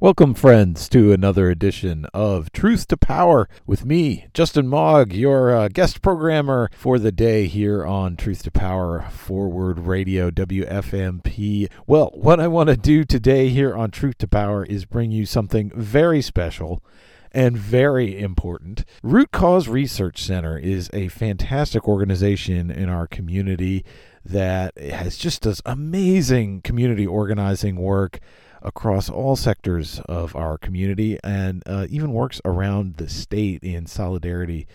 Welcome, friends, to another edition of Truth to Power with me, Justin Mogg, your uh, guest programmer for the day here on Truth to Power Forward Radio WFMP. Well, what I want to do today here on Truth to Power is bring you something very special and very important. Root Cause Research Center is a fantastic organization in our community that has just does amazing community organizing work across all sectors of our community and uh, even works around the state in solidarity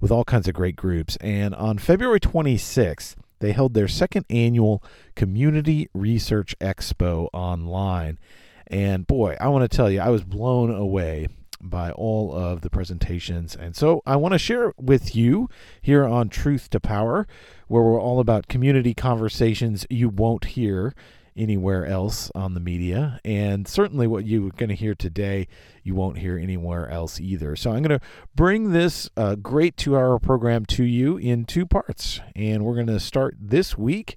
with all kinds of great groups. And on February 26th, they held their second annual Community Research Expo online. And boy, I want to tell you, I was blown away by all of the presentations. And so I want to share with you here on Truth to Power, where we're all about community conversations you won't hear anywhere else on the media. And certainly what you're going to hear today, you won't hear anywhere else either. So I'm going to bring this uh, great two hour program to you in two parts. And we're going to start this week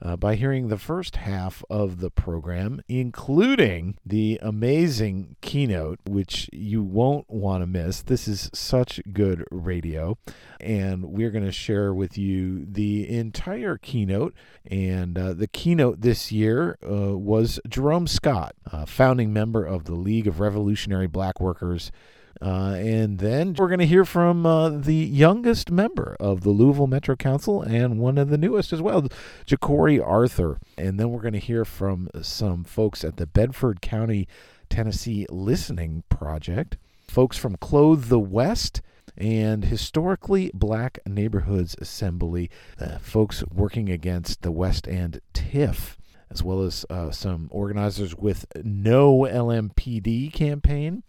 uh, by hearing the first half of the program, including the amazing keynote, which you won't want to miss. This is such good radio. And we're going to share with you the entire keynote. And uh, the keynote this year uh, was Jerome Scott, a founding member of the League of Revolutionary Black Workers. Uh, and then we're going to hear from uh, the youngest member of the Louisville Metro Council and one of the newest as well, Jecorey Arthur. And then we're going to hear from some folks at the Bedford County, Tennessee Listening Project, folks from Clothe the West and historically black neighborhoods assembly. Uh, folks working against the west end TIF as well as uh, some organizers with no lmpd campaign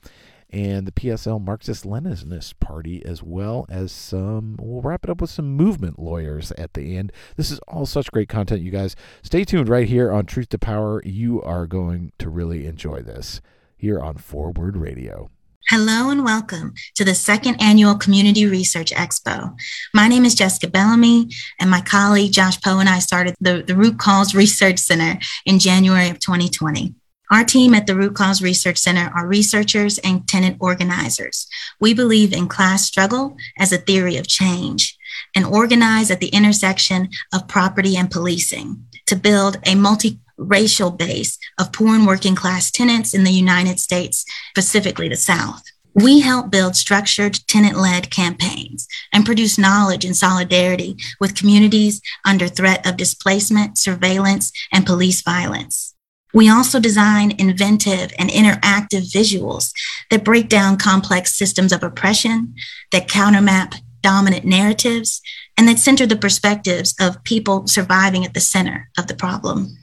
and the PSL Marxist Leninist Party, as well as some. We'll wrap it up with some movement lawyers at the end. This is all such great content, you guys. Stay tuned right here on Truth to Power. You are going to really enjoy this here on Forward Radio. Hello and welcome to the second annual Community Research Expo. My name is Jessica Bellamy, and my colleague Josh Poe and I started the, the Root Cause Research Center in January of 2020. Our team at the Root Cause Research Center are researchers and tenant organizers. We believe in class struggle as a theory of change and organize at the intersection of property and policing to build a multiracial base of poor and working class tenants in the United States, specifically the South. We help build structured tenant led campaigns and produce knowledge and solidarity with communities under threat of displacement, surveillance, and police violence. We also design inventive and interactive visuals that break down complex systems of oppression, that countermap dominant narratives, and that center the perspectives of people surviving at the center of the problem.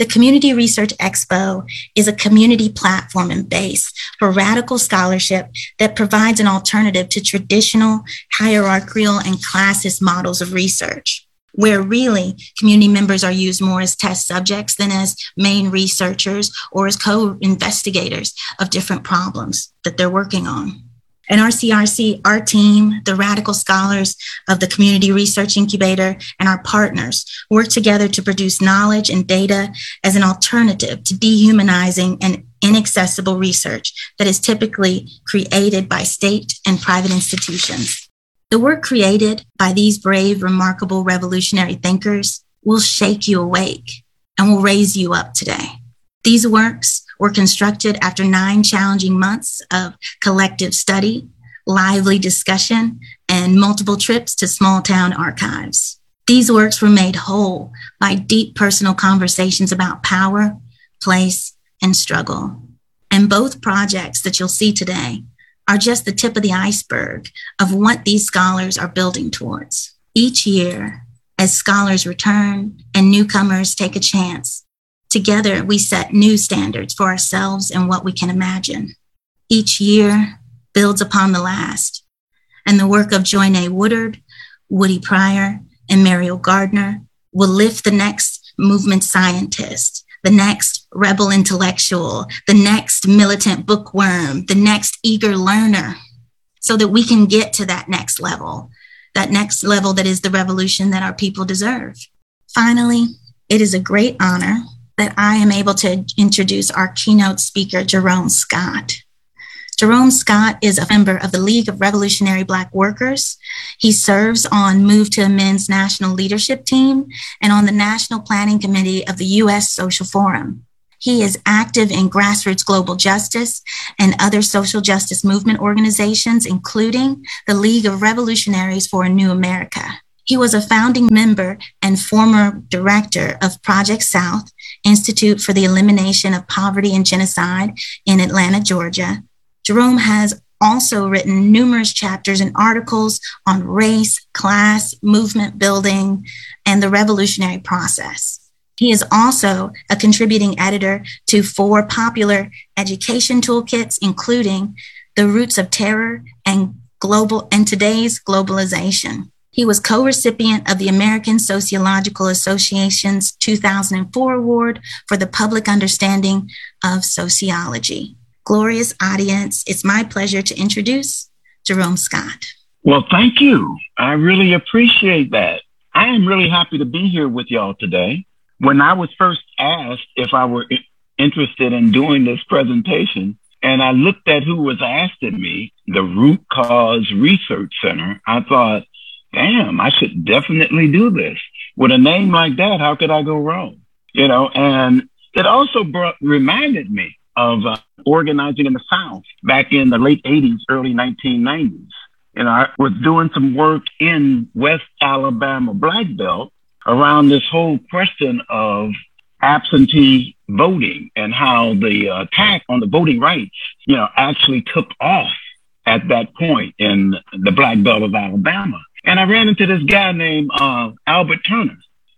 The Community Research Expo is a community platform and base for radical scholarship that provides an alternative to traditional hierarchical and classist models of research where really community members are used more as test subjects than as main researchers or as co investigators of different problems that they're working on. And RCRC, our team, the radical scholars of the Community Research Incubator, and our partners work together to produce knowledge and data as an alternative to dehumanizing and inaccessible research that is typically created by state and private institutions. The work created by these brave, remarkable, revolutionary thinkers will shake you awake and will raise you up today. These works were constructed after nine challenging months of collective study, lively discussion, and multiple trips to small town archives. These works were made whole by deep personal conversations about power, place, and struggle. And both projects that you'll see today are just the tip of the iceberg of what these scholars are building towards. Each year, as scholars return and newcomers take a chance, together we set new standards for ourselves and what we can imagine. Each year builds upon the last, and the work of Joyné Woodard, Woody Pryor, and Mariel Gardner will lift the next movement scientist the next rebel intellectual, the next militant bookworm, the next eager learner, so that we can get to that next level, that next level that is the revolution that our people deserve. Finally, it is a great honor that I am able to introduce our keynote speaker, Jerome Scott. Jerome Scott is a member of the League of Revolutionary Black Workers. He serves on Move to Amend's national leadership team and on the National Planning Committee of the U.S. Social Forum. He is active in grassroots global justice and other social justice movement organizations, including the League of Revolutionaries for a New America. He was a founding member and former director of Project South, Institute for the Elimination of Poverty and Genocide in Atlanta, Georgia, Jerome has also written numerous chapters and articles on race, class, movement building, and the revolutionary process. He is also a contributing editor to four popular education toolkits, including The Roots of Terror and Global and Today's Globalization. He was co-recipient of the American Sociological Association's 2004 Award for the Public Understanding of Sociology glorious audience, it's my pleasure to introduce Jerome Scott. Well, thank you. I really appreciate that. I am really happy to be here with y'all today. When I was first asked if I were interested in doing this presentation, and I looked at who was asking me, the Root Cause Research Center, I thought, damn, I should definitely do this. With a name like that, how could I go wrong? You know, and it also brought, reminded me of uh, organizing in the South back in the late 80s, early 1990s. And I was doing some work in West Alabama Black Belt around this whole question of absentee voting and how the attack on the voting rights, you know, actually took off at that point in the Black Belt of Alabama. And I ran into this guy named uh, Albert Turner.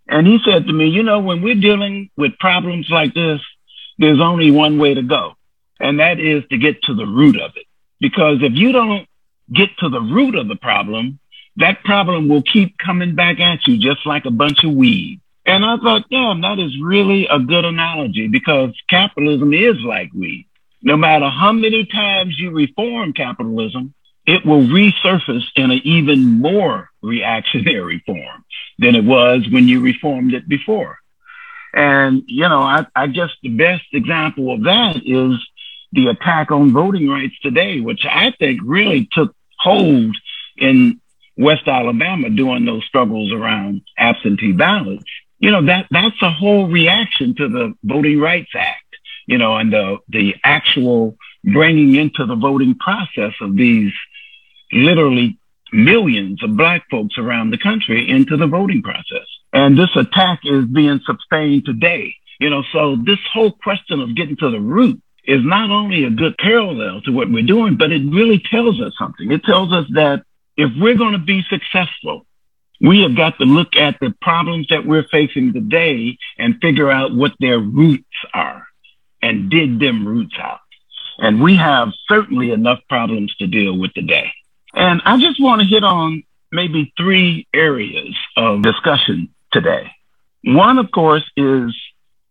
And he said to me, you know, when we're dealing with problems like this, there's only one way to go, and that is to get to the root of it. Because if you don't get to the root of the problem, that problem will keep coming back at you just like a bunch of weed. And I thought, damn, that is really a good analogy because capitalism is like weed. No matter how many times you reform capitalism, it will resurface in an even more reactionary form than it was when you reformed it before. And, you know, I, I guess the best example of that is the attack on voting rights today, which I think really took hold in West Alabama doing those struggles around absentee ballots. You know, that, that's a whole reaction to the Voting Rights Act, you know, and the, the actual bringing into the voting process of these literally millions of black folks around the country into the voting process. And this attack is being sustained today. You know, so this whole question of getting to the root is not only a good parallel to what we're doing, but it really tells us something. It tells us that if we're going to be successful, we have got to look at the problems that we're facing today and figure out what their roots are and dig them roots out. And we have certainly enough problems to deal with today. And I just want to hit on maybe three areas of discussion today. One, of course, is,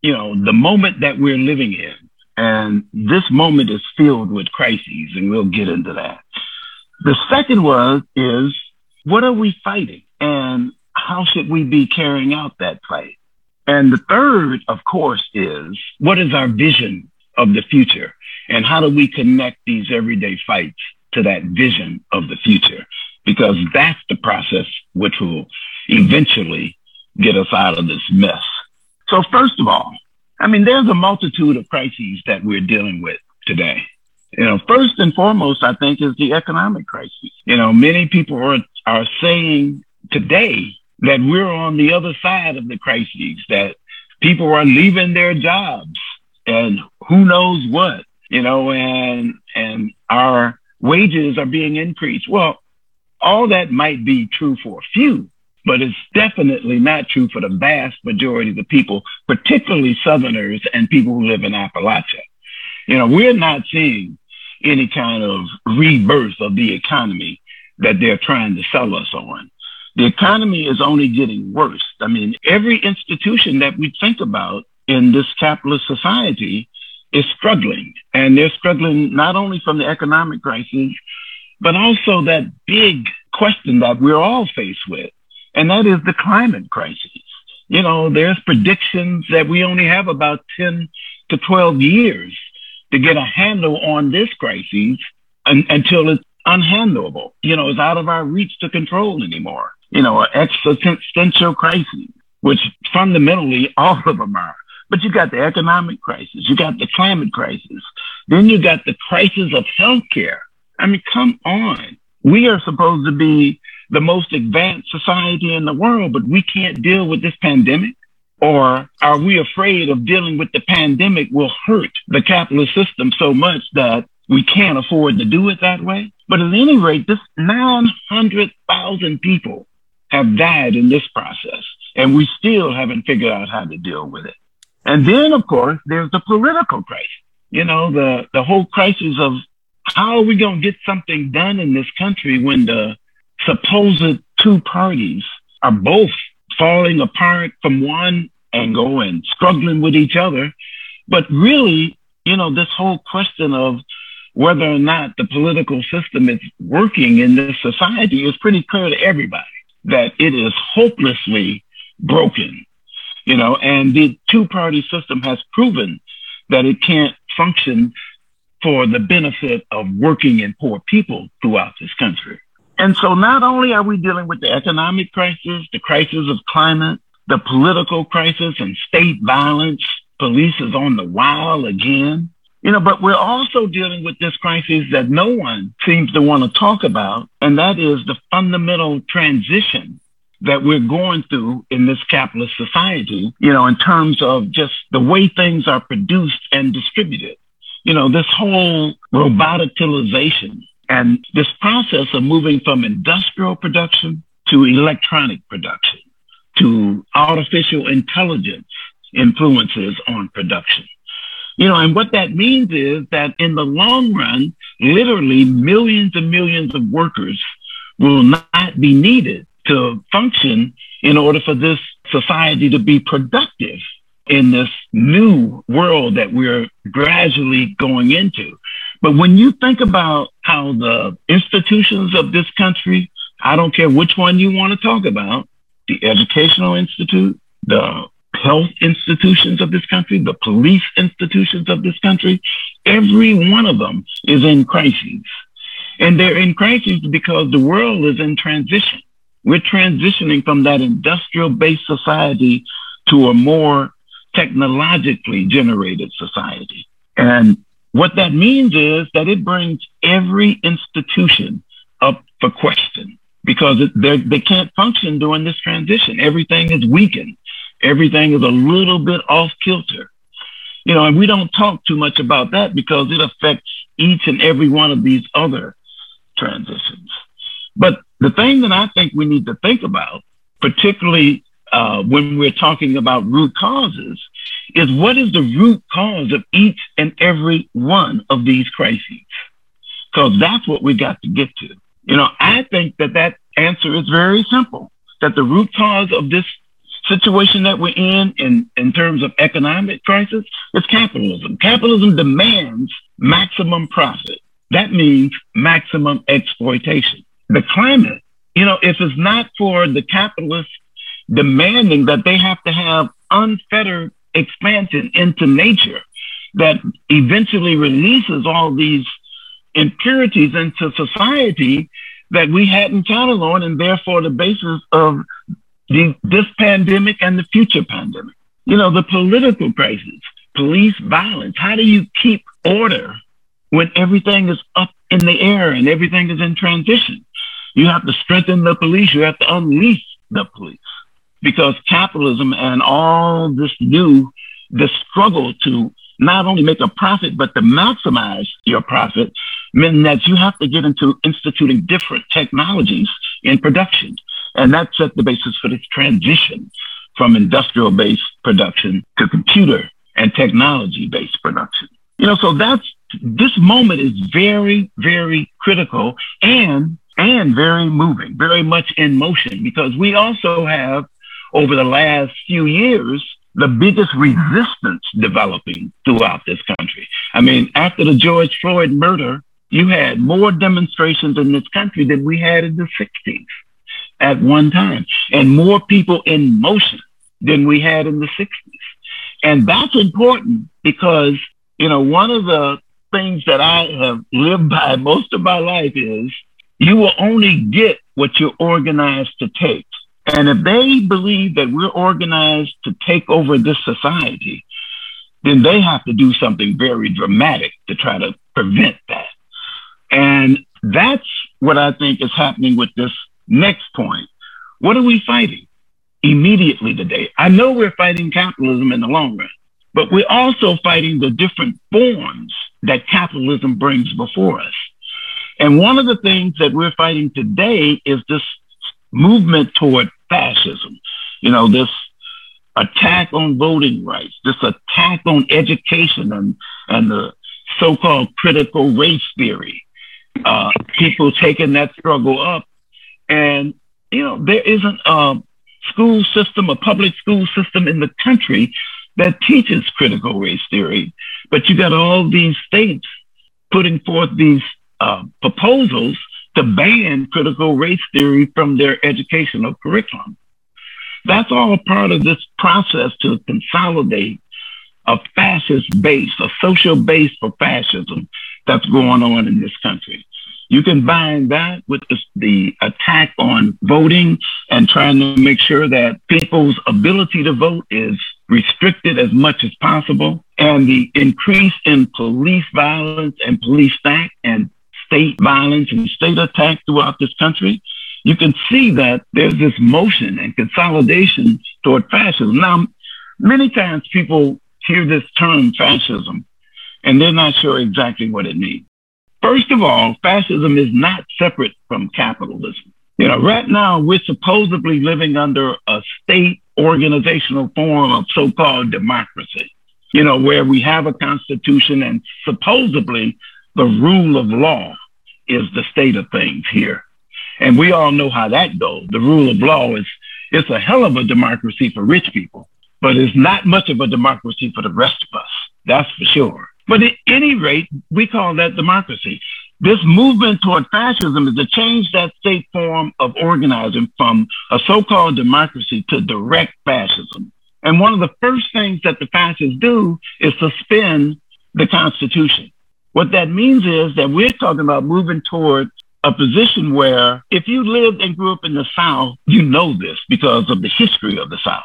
you know, the moment that we're living in. And this moment is filled with crises, and we'll get into that. The second was, is what are we fighting? And how should we be carrying out that fight? And the third, of course, is what is our vision of the future? And how do we connect these everyday fights to that vision of the future? Because that's the process which will eventually get us out of this mess. So first of all, I mean, there's a multitude of crises that we're dealing with today. You know, first and foremost, I think is the economic crisis. You know, many people are, are saying today that we're on the other side of the crises, that people are leaving their jobs and who knows what, you know, and, and our wages are being increased. Well, all that might be true for a few, but it's definitely not true for the vast majority of the people, particularly Southerners and people who live in Appalachia. You know, we're not seeing any kind of rebirth of the economy that they're trying to sell us on. The economy is only getting worse. I mean, every institution that we think about in this capitalist society is struggling. And they're struggling not only from the economic crisis, but also that big question that we're all faced with and that is the climate crisis. You know, there's predictions that we only have about 10 to 12 years to get a handle on this crisis un- until it's unhandleable. You know, it's out of our reach to control anymore. You know, an existential crisis, which fundamentally all of them are. But you got the economic crisis, you got the climate crisis, then you got the crisis of healthcare. I mean, come on. We are supposed to be the most advanced society in the world, but we can't deal with this pandemic? Or are we afraid of dealing with the pandemic will hurt the capitalist system so much that we can't afford to do it that way? But at any rate, this 900,000 people have died in this process, and we still haven't figured out how to deal with it. And then, of course, there's the political crisis. You know, the, the whole crisis of how are we going to get something done in this country when the supposed two parties are both falling apart from one angle and struggling with each other. But really, you know, this whole question of whether or not the political system is working in this society is pretty clear to everybody that it is hopelessly broken, you know, and the two party system has proven that it can't function for the benefit of working and poor people throughout this country. And so not only are we dealing with the economic crisis, the crisis of climate, the political crisis and state violence, police is on the wild again, you know, but we're also dealing with this crisis that no one seems to want to talk about. And that is the fundamental transition that we're going through in this capitalist society, you know, in terms of just the way things are produced and distributed. You know, this whole roboticization and this process of moving from industrial production to electronic production to artificial intelligence influences on production. You know, and what that means is that in the long run, literally millions and millions of workers will not be needed to function in order for this society to be productive in this new world that we're gradually going into. But when you think about how the institutions of this country, I don't care which one you want to talk about, the educational institute, the health institutions of this country, the police institutions of this country, every one of them is in crises. And they're in crises because the world is in transition. We're transitioning from that industrial based society to a more technologically generated society. And what that means is that it brings every institution up for question because they can't function during this transition. Everything is weakened. Everything is a little bit off kilter. You know, and we don't talk too much about that because it affects each and every one of these other transitions. But the thing that I think we need to think about, particularly uh, when we're talking about root causes, is what is the root cause of each and every one of these crises? Because that's what we got to get to. You know, I think that that answer is very simple, that the root cause of this situation that we're in, in, in terms of economic crisis, is capitalism. Capitalism demands maximum profit. That means maximum exploitation. The climate, you know, if it's not for the capitalists demanding that they have to have unfettered expansion into nature that eventually releases all these impurities into society that we hadn't counted on, and therefore the basis of the, this pandemic and the future pandemic. You know, the political crisis, police violence. How do you keep order when everything is up in the air and everything is in transition? You have to strengthen the police. You have to unleash the police because capitalism and all this new, the struggle to not only make a profit, but to maximize your profit meant that you have to get into instituting different technologies in production. And that set the basis for this transition from industrial based production to computer and technology based production. You know, so that's this moment is very, very critical and and very moving, very much in motion because we also have over the last few years, the biggest resistance developing throughout this country. I mean, after the George Floyd murder, you had more demonstrations in this country than we had in the 60s at one time, and more people in motion than we had in the 60s. And that's important because, you know, one of the things that I have lived by most of my life is you will only get what you're organized to take. And if they believe that we're organized to take over this society, then they have to do something very dramatic to try to prevent that. And that's what I think is happening with this next point. What are we fighting immediately today? I know we're fighting capitalism in the long run, but we're also fighting the different forms that capitalism brings before us. And one of the things that we're fighting today is this movement toward fascism. You know, this attack on voting rights, this attack on education and, and the so-called critical race theory. Uh, people taking that struggle up. And, you know, there isn't a school system, a public school system in the country that teaches critical race theory. But you got all these states putting forth these uh, proposals to ban critical race theory from their educational curriculum. That's all part of this process to consolidate a fascist base, a social base for fascism that's going on in this country. You combine that with the, the, attack on voting and trying to make sure that people's ability to vote is restricted as much as possible, and the increase in police violence and police attack and state violence and state attack throughout this country, you can see that there's this motion and consolidation toward fascism. Now, many times people hear this term fascism and they're not sure exactly what it means. First of all, fascism is not separate from capitalism. You know, right now we're supposedly living under a state organizational form of so-called democracy, you know, where we have a constitution and supposedly the rule of law is the state of things here. And we all know how that goes. The rule of law is it's a hell of a democracy for rich people, but it's not much of a democracy for the rest of us. That's for sure. But at any rate, we call that democracy. This movement toward fascism is to change that state form of organizing from a so-called democracy to direct fascism. And one of the first things that the fascists do is suspend the Constitution. What that means is that we're talking about moving toward a position where if you lived and grew up in the South, you know this because of the history of the South,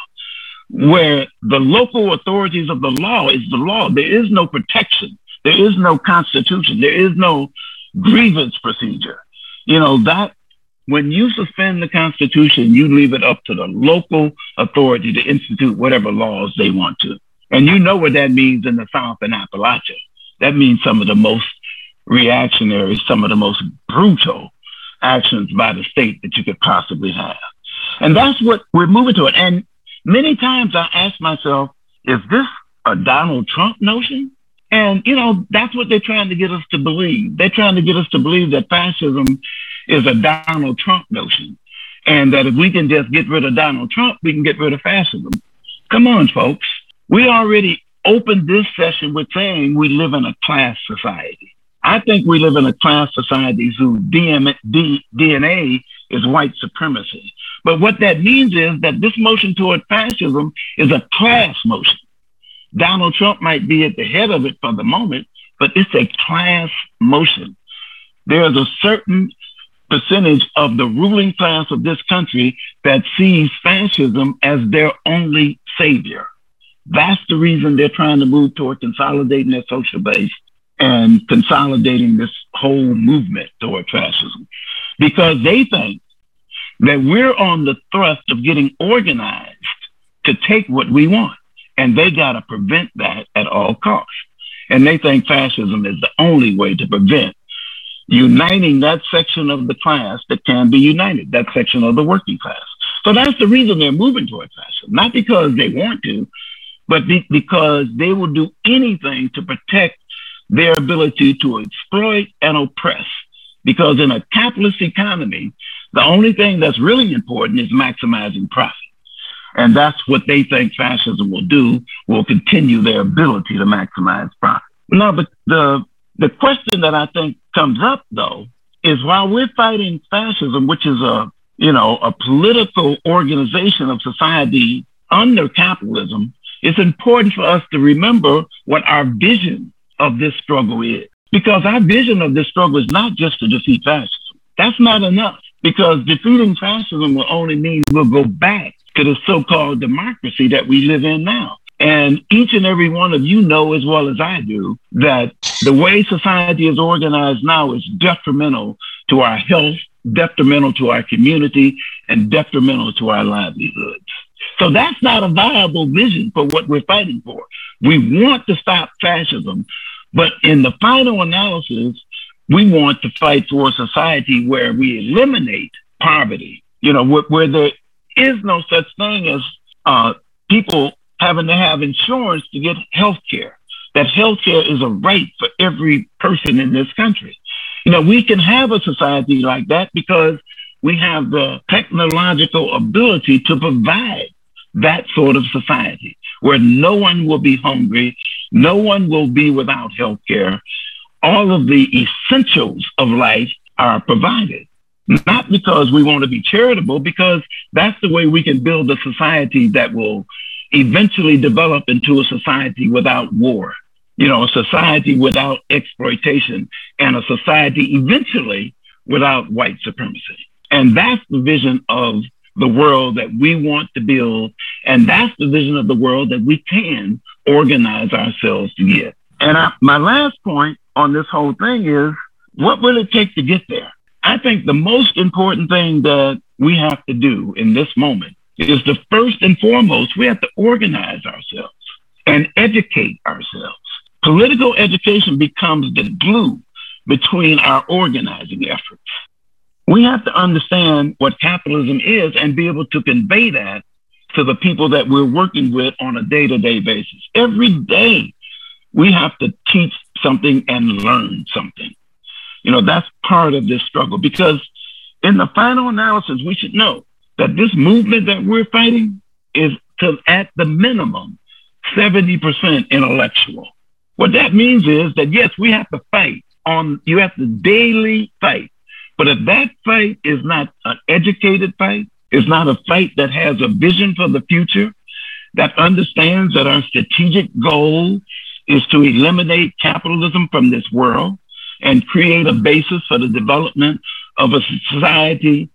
where the local authorities of the law is the law. There is no protection. There is no constitution. There is no grievance procedure. You know, that when you suspend the Constitution, you leave it up to the local authority to institute whatever laws they want to. And you know what that means in the South and Appalachia. That means some of the most reactionary, some of the most brutal actions by the state that you could possibly have. And that's what we're moving to. And many times I ask myself, is this a Donald Trump notion? And, you know, that's what they're trying to get us to believe. They're trying to get us to believe that fascism is a Donald Trump notion. And that if we can just get rid of Donald Trump, we can get rid of fascism. Come on, folks. We already opened this session with saying we live in a class society. I think we live in a class society whose DNA is white supremacy. But what that means is that this motion toward fascism is a class motion. Donald Trump might be at the head of it for the moment, but it's a class motion. There's a certain percentage of the ruling class of this country that sees fascism as their only savior. That's the reason they're trying to move toward consolidating their social base and consolidating this whole movement toward fascism because they think that we're on the thrust of getting organized to take what we want. And they got to prevent that at all costs. And they think fascism is the only way to prevent uniting that section of the class that can be united, that section of the working class. So that's the reason they're moving towards fascism, not because they want to, but be- because they will do anything to protect their ability to exploit and oppress. Because in a capitalist economy, the only thing that's really important is maximizing profit. And that's what they think fascism will do, will continue their ability to maximize profit. Now, the, the, the question that I think comes up, though, is while we're fighting fascism, which is a, you know, a political organization of society under capitalism, it's important for us to remember what our vision of this struggle is. Because our vision of this struggle is not just to defeat fascism. That's not enough because defeating fascism will only mean we'll go back to the so-called democracy that we live in now. And each and every one of you know as well as I do that the way society is organized now is detrimental to our health, detrimental to our community, and detrimental to our livelihoods. So that's not a viable vision for what we're fighting for. We want to stop fascism, but in the final analysis, we want to fight for a society where we eliminate poverty, you know, where, where there is no such thing as uh, people having to have insurance to get health care. That health care is a right for every person in this country. You know, we can have a society like that because we have the technological ability to provide that sort of society where no one will be hungry, no one will be without health care. All of the essentials of life are provided. Not because we want to be charitable, because that's the way we can build a society that will eventually develop into a society without war, you know, a society without exploitation, and a society eventually without white supremacy. And that's the vision of the world that we want to build. And that's the vision of the world that we can organize ourselves to get. And I, my last point on this whole thing is what will it take to get there? I think the most important thing that we have to do in this moment is the first and foremost, we have to organize ourselves and educate ourselves. Political education becomes the glue between our organizing efforts. We have to understand what capitalism is and be able to convey that to the people that we're working with on a day to day basis. Every day, we have to teach something and learn something. You know, that's part of this struggle because in the final analysis, we should know that this movement that we're fighting is to, at the minimum 70% intellectual. What that means is that yes, we have to fight on, you have to daily fight. But if that fight is not an educated fight, is not a fight that has a vision for the future, that understands that our strategic goal is to eliminate capitalism from this world and create a basis for the development of a society,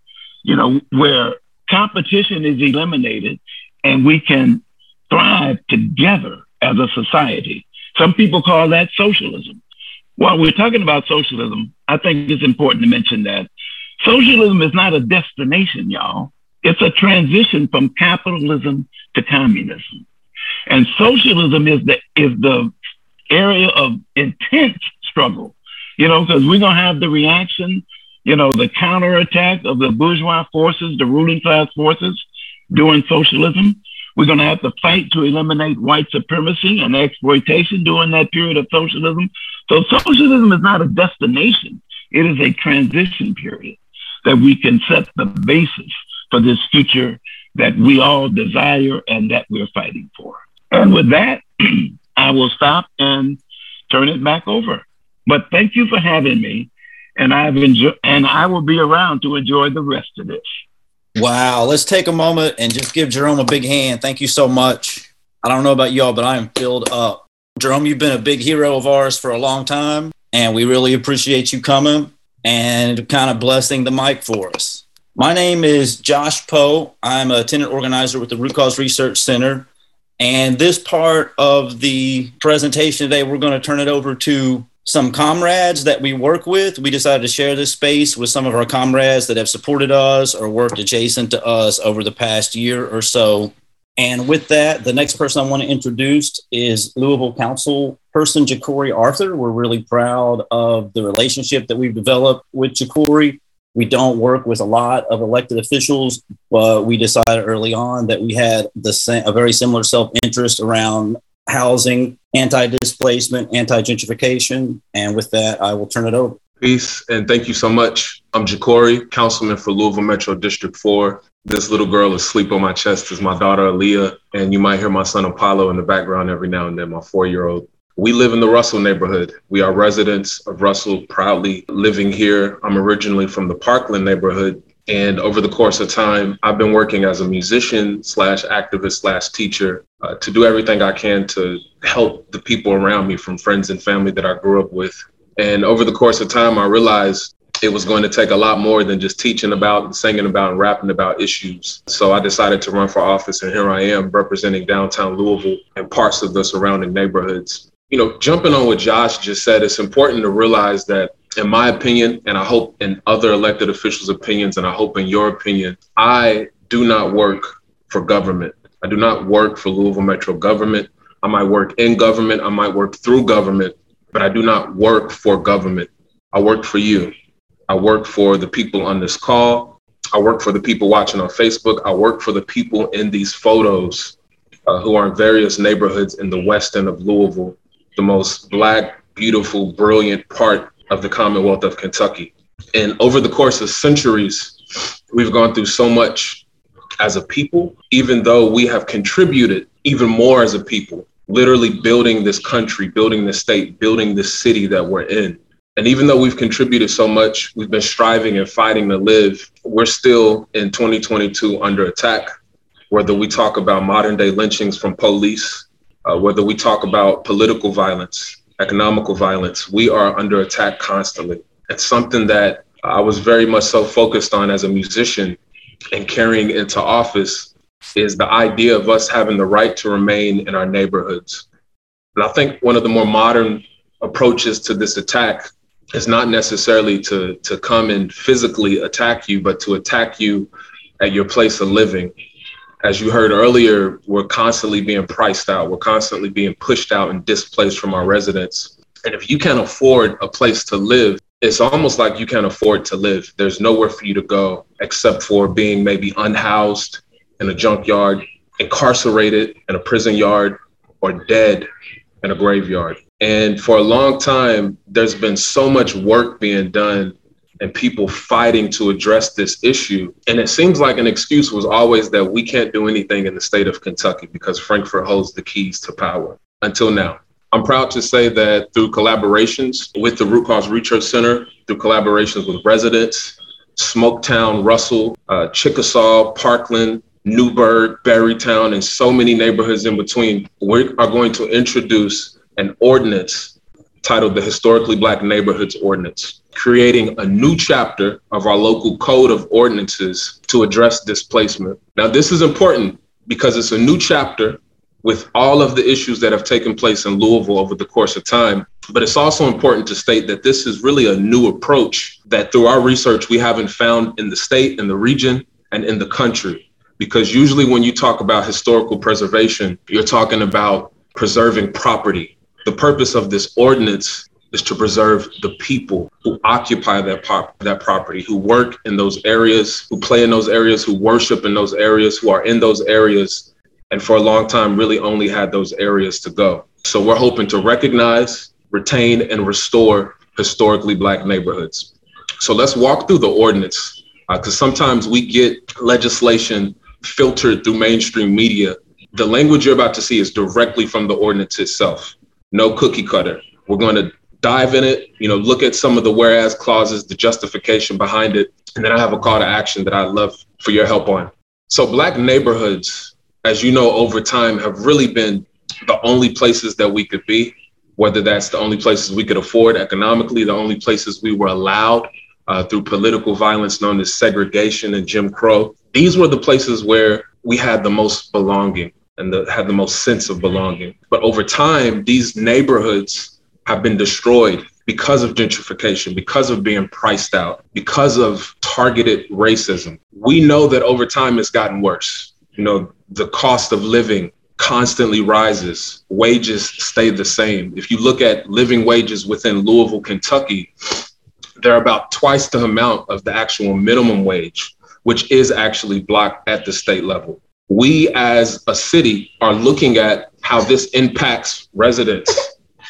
you know, where competition is eliminated and we can thrive together as a society. Some people call that socialism. While we're talking about socialism, I think it's important to mention that socialism is not a destination, y'all. It's a transition from capitalism to communism. And socialism is the is the area of intense struggle, you know, because we're gonna have the reaction you know, the counterattack of the bourgeois forces, the ruling class forces during socialism. We're going to have to fight to eliminate white supremacy and exploitation during that period of socialism. So socialism is not a destination. It is a transition period that we can set the basis for this future that we all desire and that we're fighting for. And with that, I will stop and turn it back over. But thank you for having me and I've enjoyed, and I will be around to enjoy the rest of this. Wow, let's take a moment and just give Jerome a big hand. Thank you so much. I don't know about y'all, but I am filled up. Jerome, you've been a big hero of ours for a long time, and we really appreciate you coming and kind of blessing the mic for us. My name is Josh Poe. I'm a tenant organizer with the Root Cause Research Center. And this part of the presentation today, we're going to turn it over to some comrades that we work with. We decided to share this space with some of our comrades that have supported us or worked adjacent to us over the past year or so. And with that, the next person I want to introduce is Louisville Council person Jecorey Arthur. We're really proud of the relationship that we've developed with Jecorey. We don't work with a lot of elected officials, but we decided early on that we had the a very similar self interest around housing, anti displacement, anti gentrification. And with that, I will turn it over. Peace and thank you so much. I'm Jecorey, councilman for Louisville Metro District 4. This little girl asleep on my chest is my daughter Aaliyah, and you might hear my son Apollo in the background every now and then, my four year old. We live in the Russell neighborhood. We are residents of Russell, proudly living here. I'm originally from the Parkland neighborhood, And over the course of time, I've been working as a musician slash activist slash teacher uh, to do everything I can to help the people around me from friends and family that I grew up with. And over the course of time, I realized it was going to take a lot more than just teaching about and singing about and rapping about issues. So I decided to run for office, and here I am representing downtown Louisville and parts of the surrounding neighborhoods. You know, jumping on what Josh just said, it's important to realize that in my opinion, and I hope in other elected officials' opinions, and I hope in your opinion, I do not work for government. I do not work for Louisville Metro government. I might work in government, I might work through government, but I do not work for government. I work for you. I work for the people on this call. I work for the people watching on Facebook. I work for the people in these photos uh, who are in various neighborhoods in the west end of Louisville, the most black, beautiful, brilliant part of the Commonwealth of Kentucky. And over the course of centuries, we've gone through so much as a people, even though we have contributed even more as a people, literally building this country, building this state, building this city that we're in. And even though we've contributed so much, we've been striving and fighting to live, we're still in 2022 under attack. Whether we talk about modern day lynchings from police, uh, whether we talk about political violence, economical violence, we are under attack constantly. It's something that I was very much so focused on as a musician and carrying into office is the idea of us having the right to remain in our neighborhoods. And I think one of the more modern approaches to this attack is not necessarily to, to come and physically attack you, but to attack you at your place of living as you heard earlier, we're constantly being priced out. We're constantly being pushed out and displaced from our residents. And if you can't afford a place to live, it's almost like you can't afford to live. There's nowhere for you to go except for being maybe unhoused in a junkyard, incarcerated in a prison yard, or dead in a graveyard. And for a long time, there's been so much work being done and people fighting to address this issue. And it seems like an excuse was always that we can't do anything in the state of Kentucky because Frankfort holds the keys to power until now. I'm proud to say that through collaborations with the Root Cause Research Center, through collaborations with residents, Smoketown, Russell, uh, Chickasaw, Parkland, Newburg, Berrytown, and so many neighborhoods in between, we are going to introduce an ordinance titled the Historically Black Neighborhoods Ordinance creating a new chapter of our local code of ordinances to address displacement. Now, this is important because it's a new chapter with all of the issues that have taken place in Louisville over the course of time. But it's also important to state that this is really a new approach that through our research we haven't found in the state, in the region, and in the country. Because usually when you talk about historical preservation, you're talking about preserving property. The purpose of this ordinance is to preserve the people who occupy that pop, that property, who work in those areas, who play in those areas, who worship in those areas, who are in those areas, and for a long time really only had those areas to go. So we're hoping to recognize, retain, and restore historically black neighborhoods. So let's walk through the ordinance because uh, sometimes we get legislation filtered through mainstream media. The language you're about to see is directly from the ordinance itself. No cookie cutter. We're going to dive in it, you know, look at some of the whereas clauses, the justification behind it, and then I have a call to action that I'd love for your help on. So, Black neighborhoods, as you know, over time have really been the only places that we could be, whether that's the only places we could afford economically, the only places we were allowed uh, through political violence known as segregation and Jim Crow. These were the places where we had the most belonging and the, had the most sense of belonging. But over time, these neighborhoods have been destroyed because of gentrification, because of being priced out, because of targeted racism. We know that over time it's gotten worse. You know, the cost of living constantly rises, wages stay the same. If you look at living wages within Louisville, Kentucky, they're about twice the amount of the actual minimum wage, which is actually blocked at the state level. We as a city are looking at how this impacts residents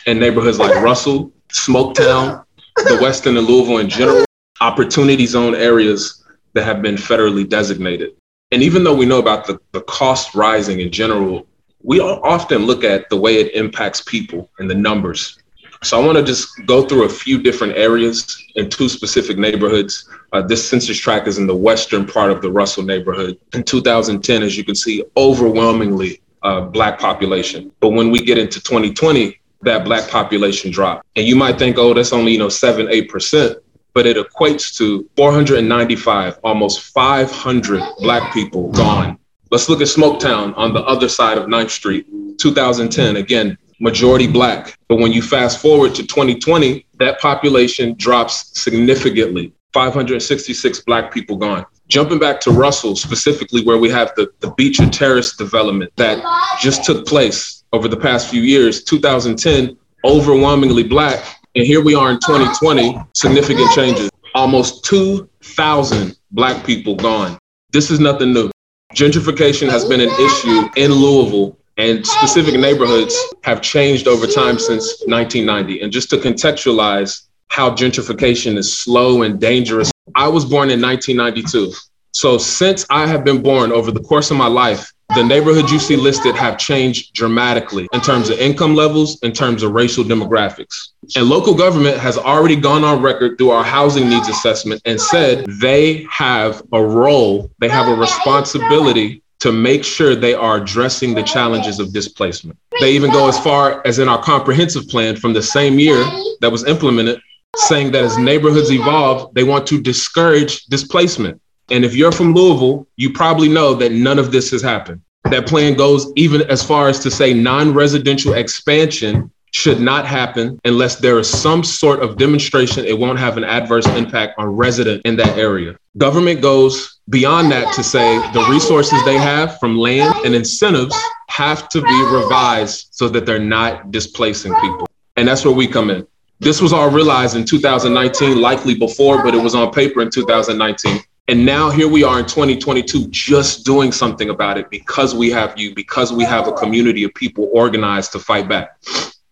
in neighborhoods like Russell, Smoketown, the Western and Louisville in general, opportunity zone areas that have been federally designated. And even though we know about the, the cost rising in general, we often look at the way it impacts people and the numbers. So I want to just go through a few different areas in two specific neighborhoods. Uh, this census tract is in the western part of the Russell neighborhood. In 2010, as you can see, overwhelmingly uh, Black population. But when we get into 2020, that Black population drop. And you might think, oh, that's only, you know, seven, 8%, but it equates to 495, almost 500 Black people gone. Let's look at Smoketown on the other side of 9th Street, 2010. Again, majority black. But when you fast forward to 2020, that population drops significantly 566 black people gone. Jumping back to Russell, specifically where we have the, the Beecher Terrace development that just took place over the past few years, 2010, overwhelmingly black. And here we are in 2020, significant changes. Almost 2,000 black people gone. This is nothing new. Gentrification has been an issue in Louisville and specific neighborhoods have changed over time since 1990. And just to contextualize how gentrification is slow and dangerous, I was born in 1992. So since I have been born over the course of my life, the neighborhoods you see listed have changed dramatically in terms of income levels, in terms of racial demographics. And local government has already gone on record through our housing needs assessment and said they have a role, they have a responsibility to make sure they are addressing the challenges of displacement. They even go as far as in our comprehensive plan from the same year that was implemented, saying that as neighborhoods evolve, they want to discourage displacement. And if you're from Louisville, you probably know that none of this has happened. That plan goes even as far as to say non residential expansion should not happen unless there is some sort of demonstration it won't have an adverse impact on resident in that area. Government goes beyond that to say the resources they have from land and incentives have to be revised so that they're not displacing people. And that's where we come in. This was all realized in 2019, likely before, but it was on paper in 2019. And now here we are in 2022, just doing something about it because we have you, because we have a community of people organized to fight back.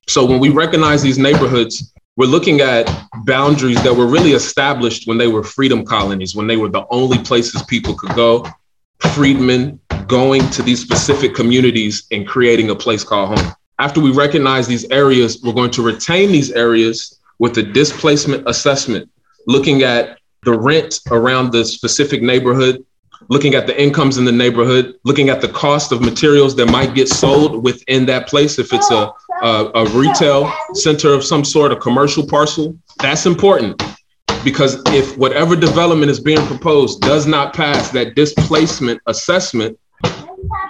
So when we recognize these neighborhoods, we're looking at boundaries that were really established when they were freedom colonies, when they were the only places people could go. Freedmen going to these specific communities and creating a place called home. After we recognize these areas, we're going to retain these areas with a displacement assessment, looking at the rent around the specific neighborhood, looking at the incomes in the neighborhood, looking at the cost of materials that might get sold within that place. If it's a, a, a retail center of some sort, a commercial parcel, that's important because if whatever development is being proposed does not pass that displacement assessment,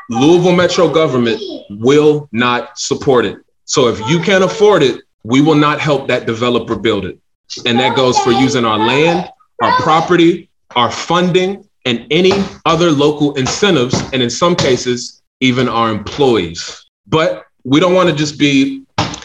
Louisville Metro government will not support it. So if you can't afford it, we will not help that developer build it. And that goes for using our land, our property, our funding, and any other local incentives, and in some cases, even our employees. But we don't want to just be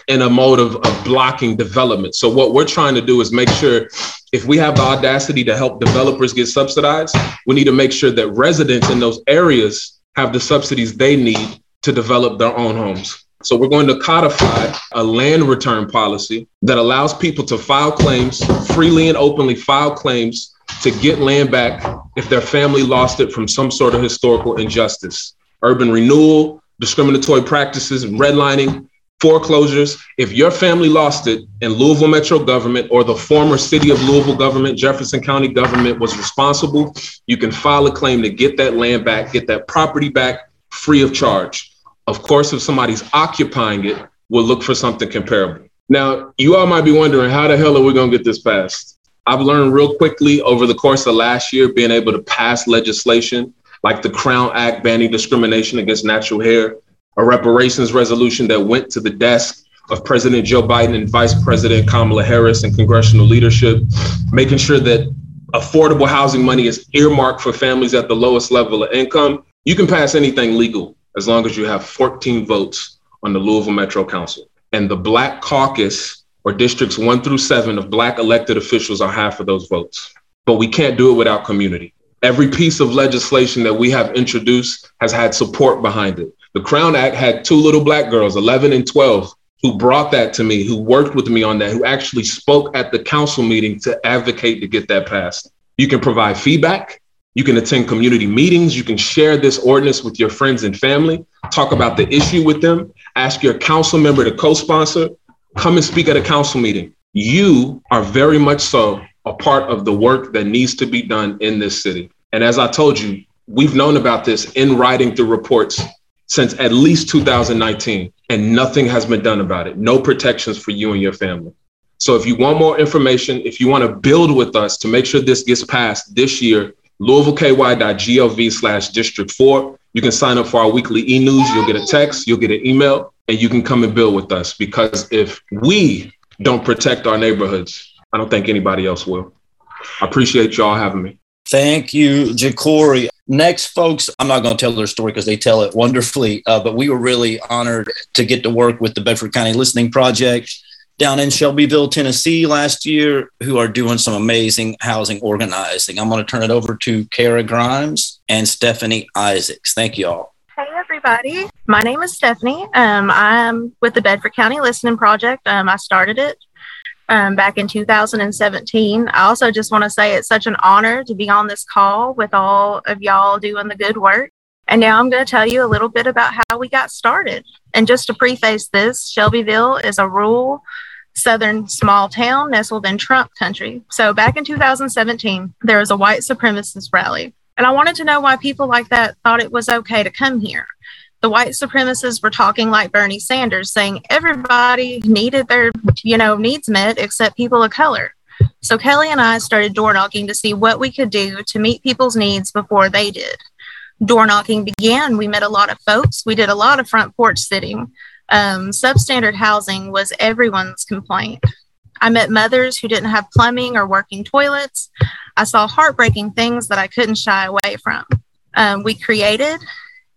in a mode of, of blocking development. So, what we're trying to do is make sure if we have the audacity to help developers get subsidized, we need to make sure that residents in those areas have the subsidies they need to develop their own homes. So we're going to codify a land return policy that allows people to file claims, freely and openly file claims to get land back if their family lost it from some sort of historical injustice. Urban renewal, discriminatory practices, redlining, foreclosures. If your family lost it and Louisville Metro government or the former city of Louisville government, Jefferson County government was responsible, you can file a claim to get that land back, get that property back free of charge. Of course, if somebody's occupying it, we'll look for something comparable. Now, you all might be wondering, how the hell are we going to get this passed? I've learned real quickly over the course of last year being able to pass legislation like the Crown Act banning discrimination against natural hair, a reparations resolution that went to the desk of President Joe Biden and Vice President Kamala Harris and congressional leadership, making sure that affordable housing money is earmarked for families at the lowest level of income. You can pass anything legal as long as you have 14 votes on the Louisville Metro Council. And the Black Caucus or districts one through seven of Black elected officials are half of those votes. But we can't do it without community. Every piece of legislation that we have introduced has had support behind it. The Crown Act had two little Black girls, 11 and 12, who brought that to me, who worked with me on that, who actually spoke at the council meeting to advocate to get that passed. You can provide feedback. You can attend community meetings. You can share this ordinance with your friends and family, talk about the issue with them, ask your council member to co sponsor, come and speak at a council meeting. You are very much so a part of the work that needs to be done in this city. And as I told you, we've known about this in writing through reports since at least 2019, and nothing has been done about it. No protections for you and your family. So if you want more information, if you want to build with us to make sure this gets passed this year, louisvilleky.gov slash district four. You can sign up for our weekly e-news. You'll get a text, you'll get an email, and you can come and build with us. Because if we don't protect our neighborhoods, I don't think anybody else will. I appreciate y'all having me. Thank you, Jecorey. Next, folks, I'm not going to tell their story because they tell it wonderfully, uh, but we were really honored to get to work with the Bedford County Listening Project down in Shelbyville, Tennessee last year, who are doing some amazing housing organizing. I'm going to turn it over to Kara Grimes and Stephanie Isaacs. Thank you all. Hey, everybody. My name is Stephanie. Um, I'm with the Bedford County Listening Project. Um, I started it um, back in 2017. I also just want to say it's such an honor to be on this call with all of y'all doing the good work. And now I'm going to tell you a little bit about how we got started. And just to preface this, Shelbyville is a rural southern small town nestled in Trump country. So back in 2017, there was a white supremacist rally. And I wanted to know why people like that thought it was okay to come here. The white supremacists were talking like Bernie Sanders, saying everybody needed their, you know, needs met except people of color. So Kelly and I started door knocking to see what we could do to meet people's needs before they did. Door knocking began. We met a lot of folks. We did a lot of front porch sitting. Um, substandard housing was everyone's complaint. I met mothers who didn't have plumbing or working toilets. I saw heartbreaking things that I couldn't shy away from. Um, we created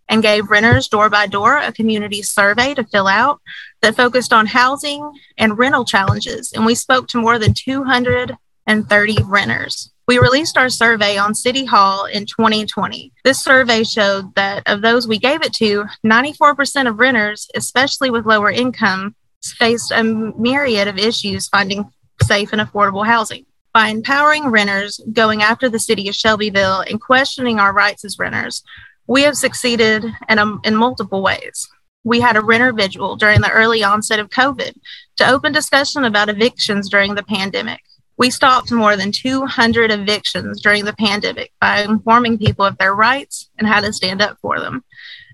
and gave renters door by door a community survey to fill out that focused on housing and rental challenges. And we spoke to more than 230 renters. We released our survey on City Hall in 2020. This survey showed that of those we gave it to, 94% of renters, especially with lower income, faced a myriad of issues finding safe and affordable housing. By empowering renters, going after the city of Shelbyville, and questioning our rights as renters, we have succeeded in, in multiple ways. We had a renter vigil during the early onset of COVID to open discussion about evictions during the pandemic. We stopped more than 200 evictions during the pandemic by informing people of their rights and how to stand up for them.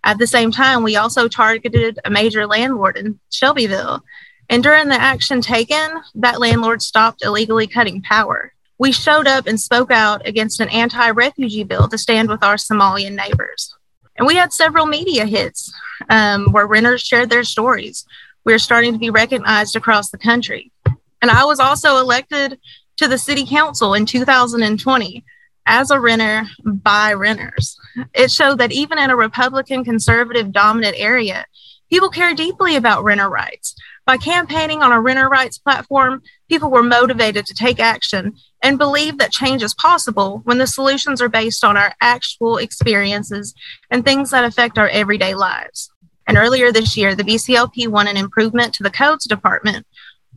At the same time, we also targeted a major landlord in Shelbyville. And during the action taken, that landlord stopped illegally cutting power. We showed up and spoke out against an anti refugee bill to stand with our Somalian neighbors. And we had several media hits um, where renters shared their stories. We are starting to be recognized across the country. And I was also elected to the city council in 2020 as a renter by renters. It showed that even in a Republican conservative dominant area, people care deeply about renter rights. By campaigning on a renter rights platform, people were motivated to take action and believe that change is possible when the solutions are based on our actual experiences and things that affect our everyday lives. And earlier this year, the BCLP won an improvement to the codes department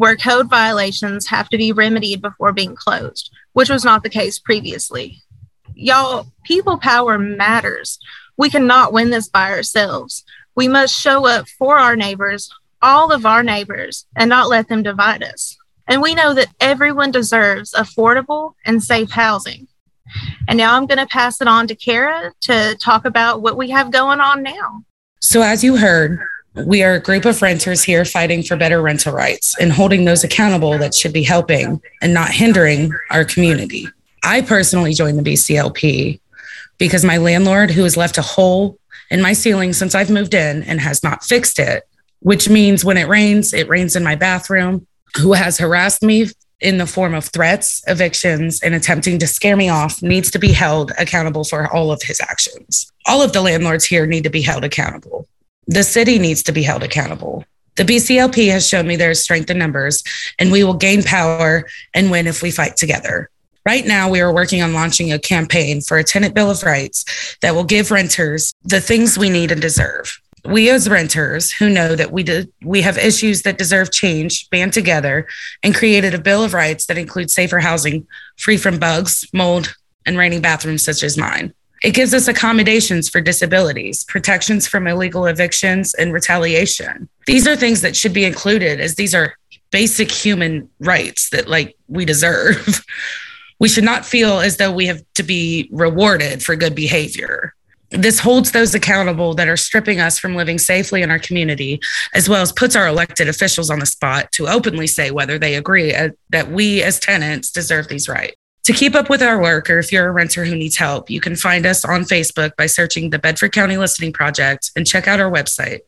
where code violations have to be remedied before being closed, which was not the case previously. Y'all, people power matters. We cannot win this by ourselves. We must show up for our neighbors, all of our neighbors, and not let them divide us. And we know that everyone deserves affordable and safe housing. And now I'm going to pass it on to Kara to talk about what we have going on now. So, as you heard, we are a group of renters here fighting for better rental rights and holding those accountable that should be helping and not hindering our community. I personally joined the BCLP because my landlord, who has left a hole in my ceiling since I've moved in and has not fixed it, which means when it rains, it rains in my bathroom, who has harassed me in the form of threats, evictions, and attempting to scare me off, needs to be held accountable for all of his actions. All of the landlords here need to be held accountable the city needs to be held accountable. The BCLP has shown me there is strength in numbers, and we will gain power and win if we fight together. Right now, we are working on launching a campaign for a tenant bill of rights that will give renters the things we need and deserve. We, as renters who know that we, do, we have issues that deserve change, band together and created a bill of rights that includes safer housing free from bugs, mold, and raining bathrooms such as mine. It gives us accommodations for disabilities, protections from illegal evictions, and retaliation. These are things that should be included as these are basic human rights that like we deserve. we should not feel as though we have to be rewarded for good behavior. This holds those accountable that are stripping us from living safely in our community, as well as puts our elected officials on the spot to openly say whether they agree uh, that we as tenants deserve these rights. To keep up with our work, or if you're a renter who needs help, you can find us on Facebook by searching the Bedford County Listening Project and check out our website.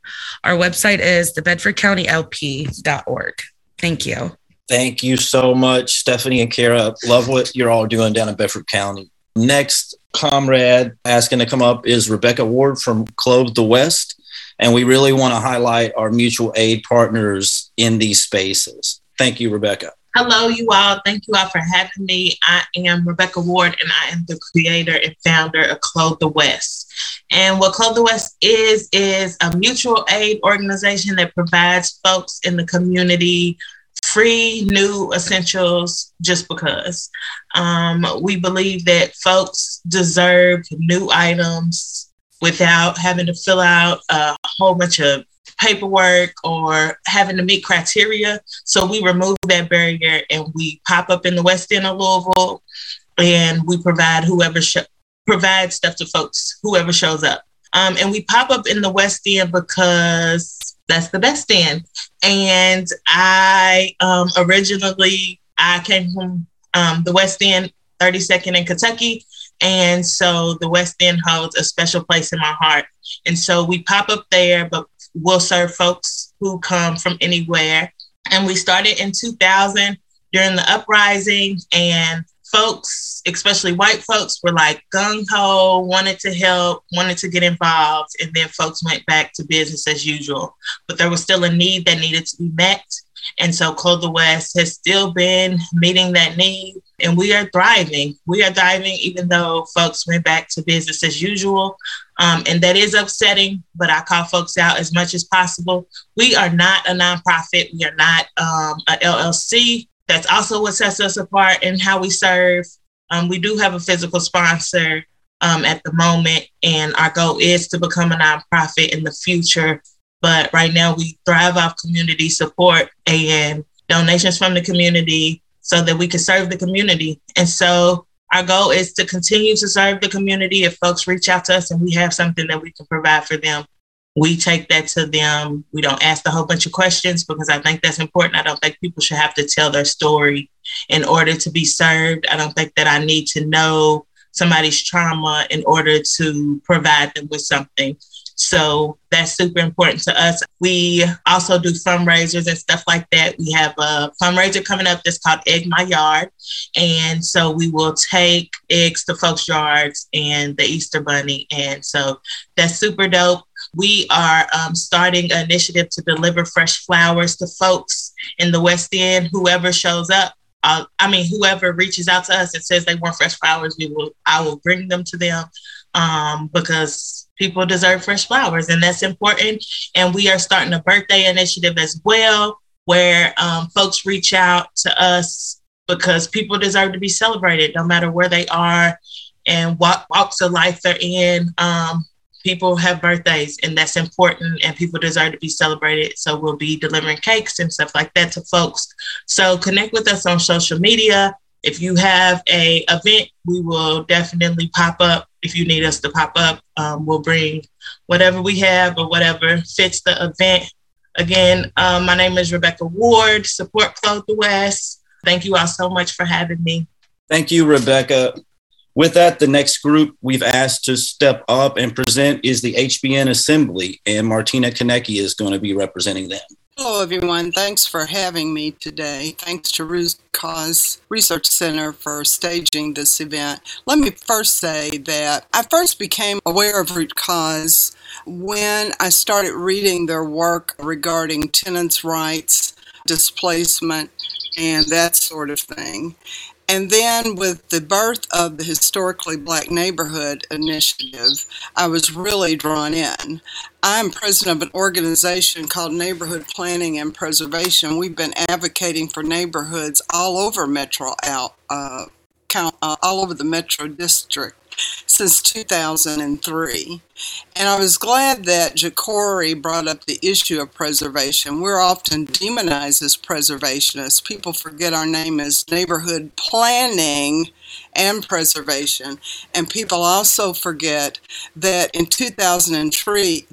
Our website is thebedfordcountylp.org. Thank you. Thank you so much, Stephanie and Kara. Love what you're all doing down in Bedford County. Next comrade asking to come up is Rebecca Ward from Clothe the West. And we really want to highlight our mutual aid partners in these spaces. Thank you, Rebecca. Hello, you all. Thank you all for having me. I am Rebecca Ward, and I am the creator and founder of Clothe the West. And what Clothe the West is, is a mutual aid organization that provides folks in the community free new essentials just because. Um, we believe that folks deserve new items without having to fill out a whole bunch of paperwork or having to meet criteria. So we remove that barrier and we pop up in the West End of Louisville and we provide whoever sh- provide stuff to folks, whoever shows up. Um, and we pop up in the West End because that's the best end. And I um, originally I came from um, the West End, 32nd in Kentucky, and so the West End holds a special place in my heart. And so we pop up there, but we'll serve folks who come from anywhere. And we started in 2000 during the uprising, and folks, especially white folks, were like gung ho, wanted to help, wanted to get involved, and then folks went back to business as usual. But there was still a need that needed to be met. And so Clothe the West has still been meeting that need, and we are thriving. We are thriving even though folks went back to business as usual. Um, and that is upsetting, but I call folks out as much as possible. We are not a nonprofit, we are not um, a LLC. That's also what sets us apart in how we serve. Um, we do have a physical sponsor um, at the moment, and our goal is to become a nonprofit in the future. But right now, we thrive off community support and donations from the community so that we can serve the community. And so, our goal is to continue to serve the community. If folks reach out to us and we have something that we can provide for them, we take that to them. We don't ask a whole bunch of questions because I think that's important. I don't think people should have to tell their story in order to be served. I don't think that I need to know somebody's trauma in order to provide them with something. So that's super important to us. We also do fundraisers and stuff like that. We have a fundraiser coming up that's called Egg My Yard. And so we will take eggs to folks' yards and the Easter Bunny. And so that's super dope. We are um, starting an initiative to deliver fresh flowers to folks in the West End, whoever shows up. Uh, I mean, whoever reaches out to us and says they want fresh flowers, we will. I will bring them to them um, because people deserve fresh flowers, and that's important. And we are starting a birthday initiative as well, where um, folks reach out to us because people deserve to be celebrated, no matter where they are and what walks of life they're in. Um, people have birthdays and that's important and people deserve to be celebrated so we'll be delivering cakes and stuff like that to folks so connect with us on social media if you have a event we will definitely pop up if you need us to pop up um, we'll bring whatever we have or whatever fits the event. Again um, my name is rebecca ward support clothe the west. Thank you all so much for having me. Thank you rebecca. With that, the next group we've asked to step up and present is the HBN Assembly, and Martina Konecki is going to be representing them. Hello, everyone. Thanks for having me today. Thanks to Root Cause Research Center for staging this event. Let me first say that I first became aware of Root Cause when I started reading their work regarding tenants' rights, displacement, and that sort of thing. And then with the birth of the Historically Black Neighborhood Initiative, I was really drawn in. I'm president of an organization called Neighborhood Planning and Preservation. We've been advocating for neighborhoods all over Metro uh, uh, all over the Metro District since 2003. And I was glad that Jecorey brought up the issue of preservation. We're often demonized as preservationists. People forget our name is neighborhood planning and preservation. And people also forget that in 2003,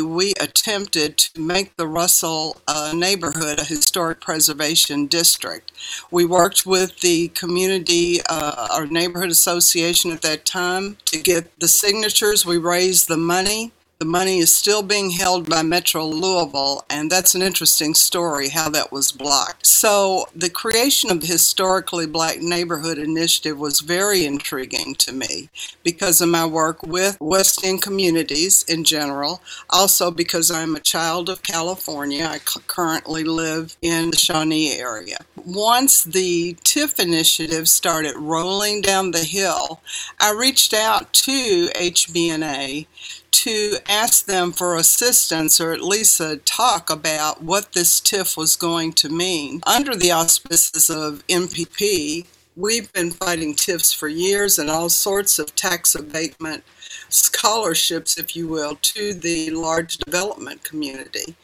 we attempted to make the Russell uh, neighborhood a historic preservation district. We worked with the community, uh, our neighborhood association at that time to get the signatures. We raised the money the money is still being held by Metro Louisville, and that's an interesting story how that was blocked. So, the creation of the Historically Black Neighborhood Initiative was very intriguing to me because of my work with West End communities in general, also because I'm a child of California. I currently live in the Shawnee area. Once the TIF initiative started rolling down the hill, I reached out to HBNA to ask them for assistance or at least a talk about what this TIF was going to mean. Under the auspices of MPP, we've been fighting TIFs for years and all sorts of tax abatement scholarships, if you will, to the large development community.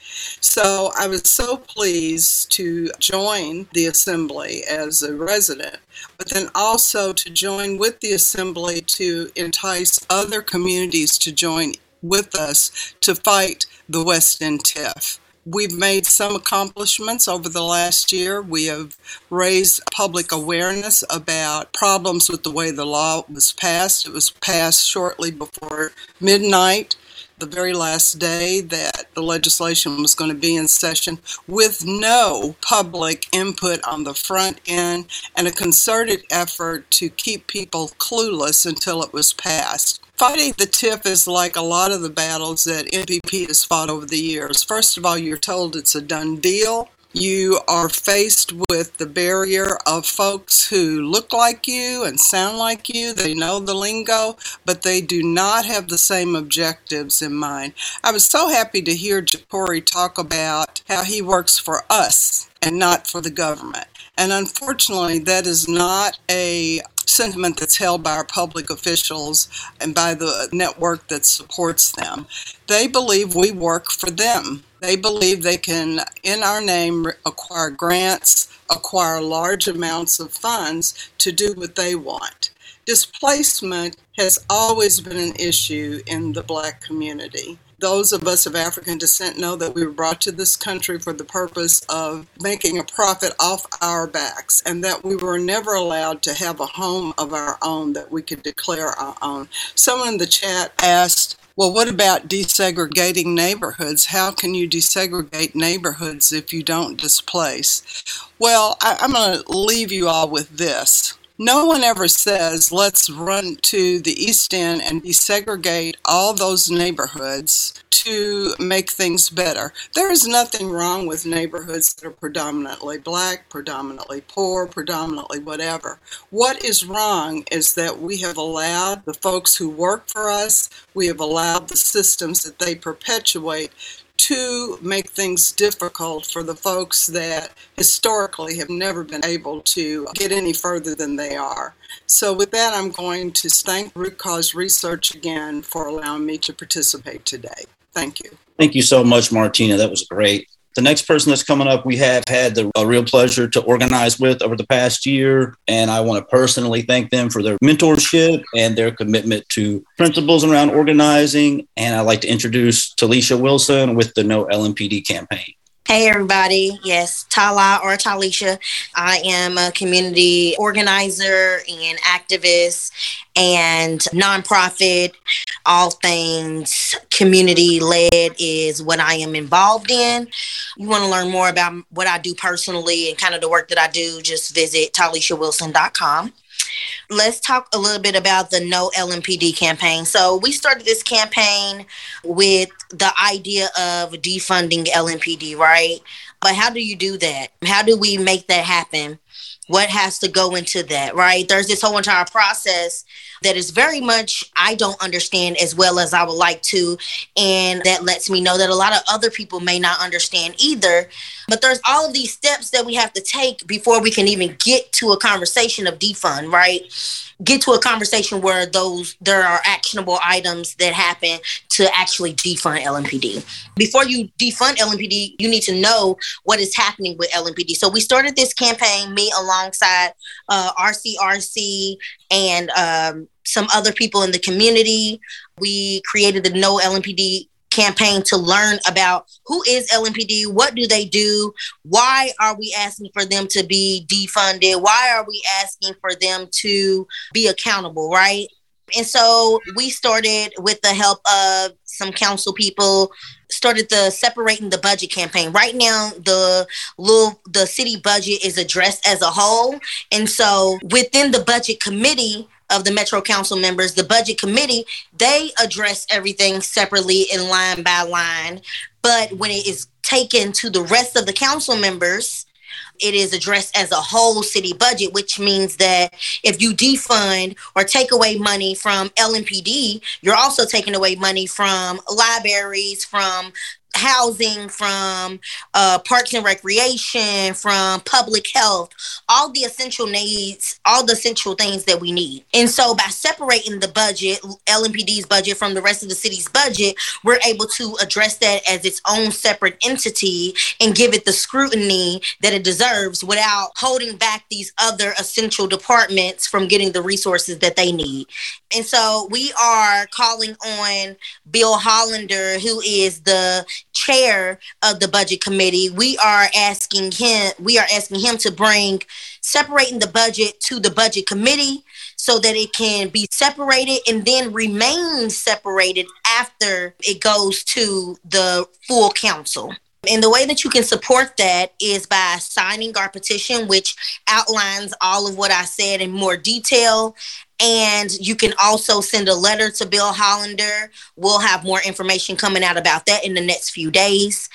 So I was so pleased to join the assembly as a resident, but then also to join with the assembly to entice other communities to join with us to fight the West End TIF. We've made some accomplishments over the last year. We have raised public awareness about problems with the way the law was passed. It was passed shortly before midnight, the very last day that the legislation was going to be in session, with no public input on the front end and a concerted effort to keep people clueless until it was passed. Fighting the TIF is like a lot of the battles that MPP has fought over the years. First of all, you're told it's a done deal. You are faced with the barrier of folks who look like you and sound like you. They know the lingo, but they do not have the same objectives in mind. I was so happy to hear Jecorey talk about how he works for us and not for the government. And unfortunately, that is not a sentiment that's held by our public officials and by the network that supports them. They believe we work for them. They believe they can, in our name, acquire grants, acquire large amounts of funds to do what they want. Displacement has always been an issue in the black community those of us of African descent know that we were brought to this country for the purpose of making a profit off our backs and that we were never allowed to have a home of our own that we could declare our own. Someone in the chat asked, well, what about desegregating neighborhoods? How can you desegregate neighborhoods if you don't displace? Well, I, am going to leave you all with this. No one ever says, let's run to the East End and desegregate all those neighborhoods to make things better. There is nothing wrong with neighborhoods that are predominantly black, predominantly poor, predominantly whatever. What is wrong is that we have allowed the folks who work for us, we have allowed the systems that they perpetuate to make things difficult for the folks that historically have never been able to get any further than they are. So, with that, I'm going to thank Root Cause Research again for allowing me to participate today. Thank you. Thank you so much, Martina. That was great. The next person that's coming up, we have had the, real pleasure to organize with over the past year. And I want to personally thank them for their mentorship and their commitment to principles around organizing. And I'd like to introduce Talisha Wilson with the No LMPD campaign. Hey, everybody. Yes, Tala or Talisha. I am a community organizer and activist and nonprofit. All things community led is what I am involved in. You want to learn more about what I do personally and kind of the work that I do, just visit talishawilson.com let's talk a little bit about the No LMPD campaign. So, we started this campaign with the idea of defunding LMPD, right? But how do you do that? How do we make that happen? What has to go into that, right? There's this whole entire process that is very much I don't understand as well as I would like to. And that lets me know that a lot of other people may not understand either. But there's all of these steps that we have to take before we can even get to a conversation of defund, right? Get to a conversation where those there are actionable items that happen to actually defund LMPD. Before you defund LMPD, you need to know what is happening with LMPD. So we started this campaign, me alongside uh, RCRC and um, some other people in the community. We created the No LMPD campaign to learn about who is LMPD, what do they do, why are we asking for them to be defunded, why are we asking for them to be accountable, right? And so we started with the help of some council people, started the separating the budget campaign. Right now, the little the city budget is addressed as a whole. And so within the budget committee, of the Metro Council members, the budget committee, they address everything separately in line by line. But when it is taken to the rest of the council members, it is addressed as a whole city budget, which means that if you defund or take away money from LMPD, you're also taking away money from libraries, from housing, from uh, parks and recreation, from public health, all the essential needs, all the essential things that we need. And so by separating the budget, LMPD's budget from the rest of the city's budget, we're able to address that as its own separate entity and give it the scrutiny that it deserves without holding back these other essential departments from getting the resources that they need. And so we are calling on Bill Hollander, who is the chair of the budget committee, we are asking him we are asking him to bring separating the budget to the budget committee so that it can be separated and then remain separated after it goes to the full council. And the way that you can support that is by signing our petition, which outlines all of what I said in more detail. And you can also send a letter to Bill Hollander. We'll have more information coming out about that in the next few days.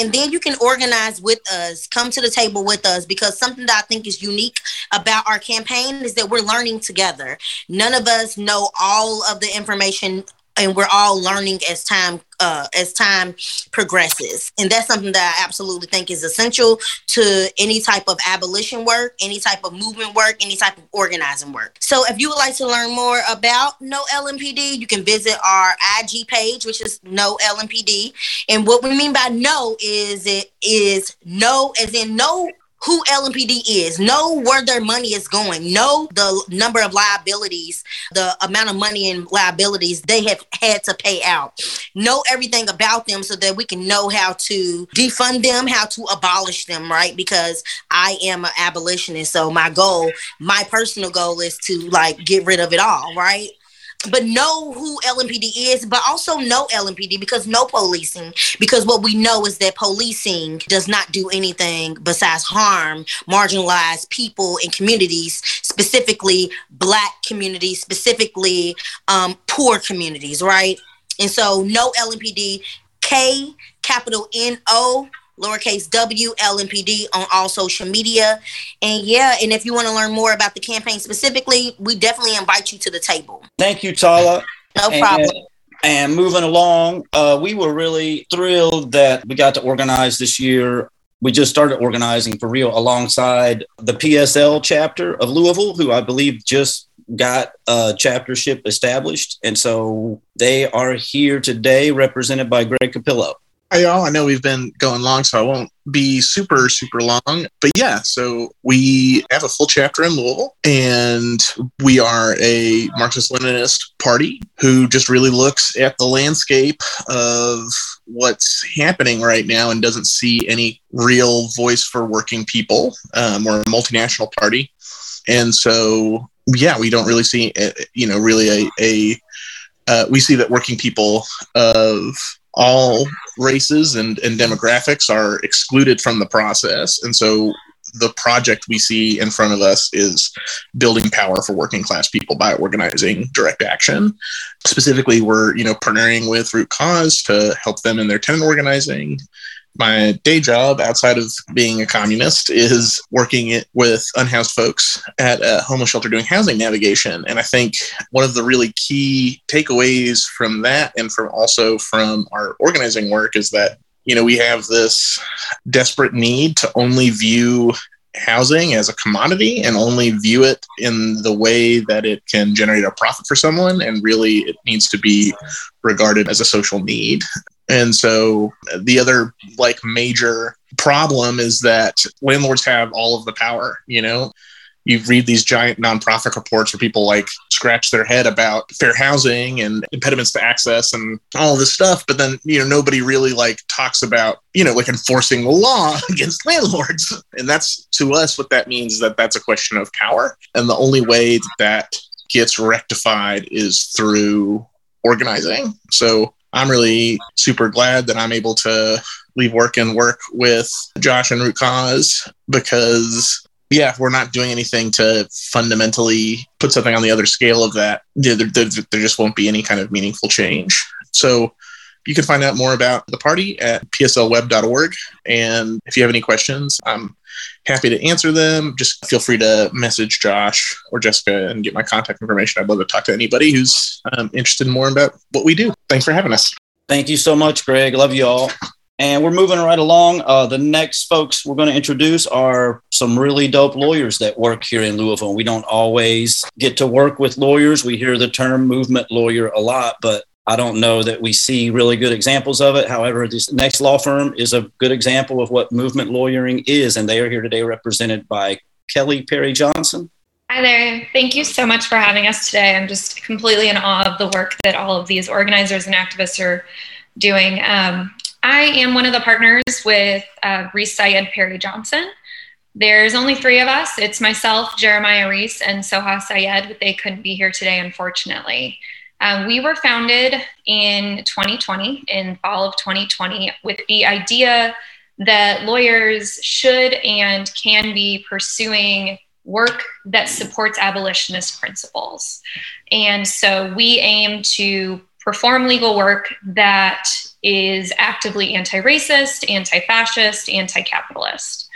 And then you can organize with us, come to the table with us, because something that I think is unique about our campaign is that we're learning together. None of us know all of the information and we're all learning as time uh, as time progresses. And that's something that i absolutely think is essential to any type of abolition work any type of movement work any type of organizing work. So if you would like to learn more about no lmpd you can visit our ig page which is no lmpd and what we mean by no is it is no as in no who LMPD is, know where their money is going, know the number of liabilities, the amount of money and liabilities they have had to pay out, know everything about them so that we can know how to defund them, how to abolish them, right? Because I am an abolitionist. So my goal, my personal goal is to like get rid of it all, right? But know who LMPD is, but also know LMPD because no policing. Because what we know is that policing does not do anything besides harm marginalized people and communities, specifically Black communities, specifically um, poor communities, right? And so, no LMPD, K, capital N O lowercase w LMPD on all social media. And yeah, and if you want to learn more about the campaign specifically, we definitely invite you to the table. Thank you, Tala. No problem. And, and moving along, uh, we were really thrilled that we got to organize this year. We just started organizing for real alongside the PSL chapter of Louisville, who I believe just got a chaptership established. And so they are here today, represented by Greg Capillo. Hi, y'all. I know we've been going long, so I won't be super, super long. But yeah, so we have a full chapter in Louisville, and we are a Marxist Leninist party who just really looks at the landscape of what's happening right now and doesn't see any real voice for working people. Um, we're a multinational party. And so, yeah, we don't really see, uh, you know, really a, a uh, we see that working people of all races and, and demographics are excluded from the process. And so the project we see in front of us is building power for working class people by organizing direct action. Specifically, we're you know partnering with Root Cause to help them in their tenant organizing, my day job outside of being a communist is working it with unhoused folks at a homeless shelter doing housing navigation. And i think one of the really key takeaways from that and from also from our organizing work is that you know, we have this desperate need to only view housing as a commodity and only view it in the way that it can generate a profit for someone. And really, it needs to be regarded as a social need. And so uh, the other like major problem is that landlords have all of the power, you know, you read these giant nonprofit reports where people like scratch their head about fair housing and impediments to access and all this stuff but then you know nobody really like talks about you know like enforcing the law against landlords. And that's to us what that means is that that's a question of power. And the only way that, that gets rectified is through organizing. So i'm really super glad that i'm able to leave work and work with josh and root cause because yeah, if we're not doing anything to fundamentally put something on the other scale of that, there, there, there, just won't be any kind of meaningful change. So you can find out more about the party at pslweb.org. And if you have any questions, I'm happy to answer them. Just feel free to message Josh or Jessica and get my contact information. I'd love to talk to anybody who's um, interested in more about what we do. Thanks for having us. Thank you so much, Greg. Love you all. And we're moving right along. Uh, the next folks we're going to introduce are some really dope lawyers that work here in Louisville. We don't always get to work with lawyers. We hear the term movement lawyer a lot, but I don't know that we see really good examples of it. However, this next law firm is a good example of what movement lawyering is, and they are here today represented by Kelly Perry Johnson. Hi there. Thank you so much for having us today. I'm just completely in awe of the work that all of these organizers and activists are doing. Um, I am one of the partners with uh, Reese Syed Perry Johnson. There's only three of us. It's myself, Jeremiah Reese, and Soha Syed, but they couldn't be here today, unfortunately. Um, we were founded in 2020, in fall of 2020, with the idea that lawyers should and can be pursuing work that supports abolitionist principles. And so we aim to perform legal work that is actively anti racist, anti fascist, anti capitalist.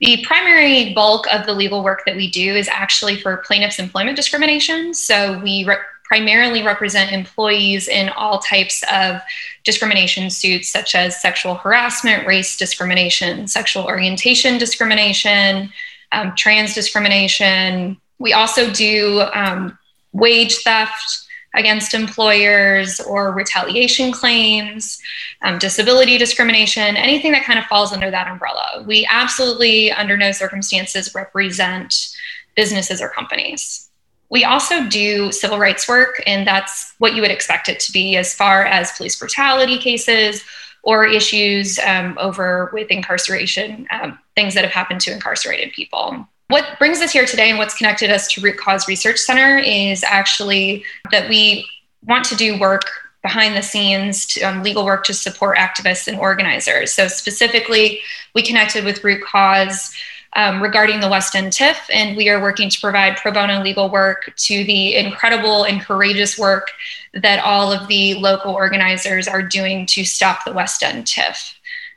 The primary bulk of the legal work that we do is actually for plaintiffs' employment discrimination. So we re- primarily represent employees in all types of discrimination suits, such as sexual harassment, race discrimination, sexual orientation discrimination, um, trans discrimination. We also do um, wage theft against employers or retaliation claims, um, disability discrimination, anything that kind of falls under that umbrella. We absolutely, under no circumstances, represent businesses or companies. We also do civil rights work, and that's what you would expect it to be as far as police brutality cases or issues um, over with incarceration, um, things that have happened to incarcerated people. What brings us here today and what's connected us to Root Cause Research Center is actually that we want to do work behind the scenes to, um, legal work to support activists and organizers. So, specifically, we connected with Root Cause um, regarding the West End TIF, and we are working to provide pro bono legal work to the incredible and courageous work that all of the local organizers are doing to stop the West End TIF.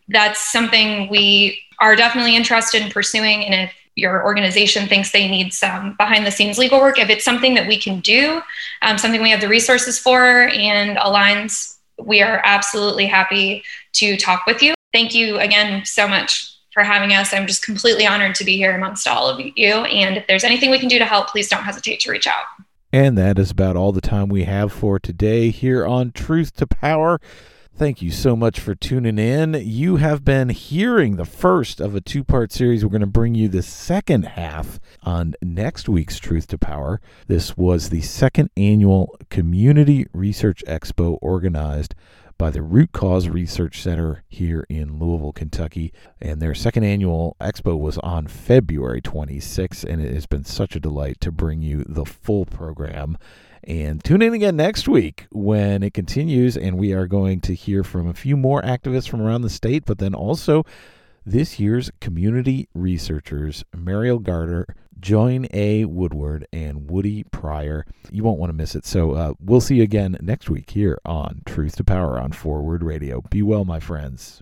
That's something we are definitely interested in pursuing, and if your organization thinks they need some behind the scenes legal work, if it's something that we can do, um, something we have the resources for and aligns, we are absolutely happy to talk with you. Thank you again so much for having us. I'm just completely honored to be here amongst all of you. And if there's anything we can do to help, please don't hesitate to reach out. And that is about all the time we have for today here on Truth to Power. Thank you so much for tuning in. You have been hearing the first of a two part series. We're going to bring you the second half on next week's Truth to Power. This was the second annual Community Research Expo organized by the Root Cause Research Center here in Louisville, Kentucky. And their second annual expo was on February 26th, and it has been such a delight to bring you the full program. And tune in again next week when it continues, and we are going to hear from a few more activists from around the state, but then also this year's community researchers, Mariel Garter, Join A. Woodward, and Woody Pryor. You won't want to miss it. So uh, we'll see you again next week here on Truth to Power on Forward Radio. Be well, my friends.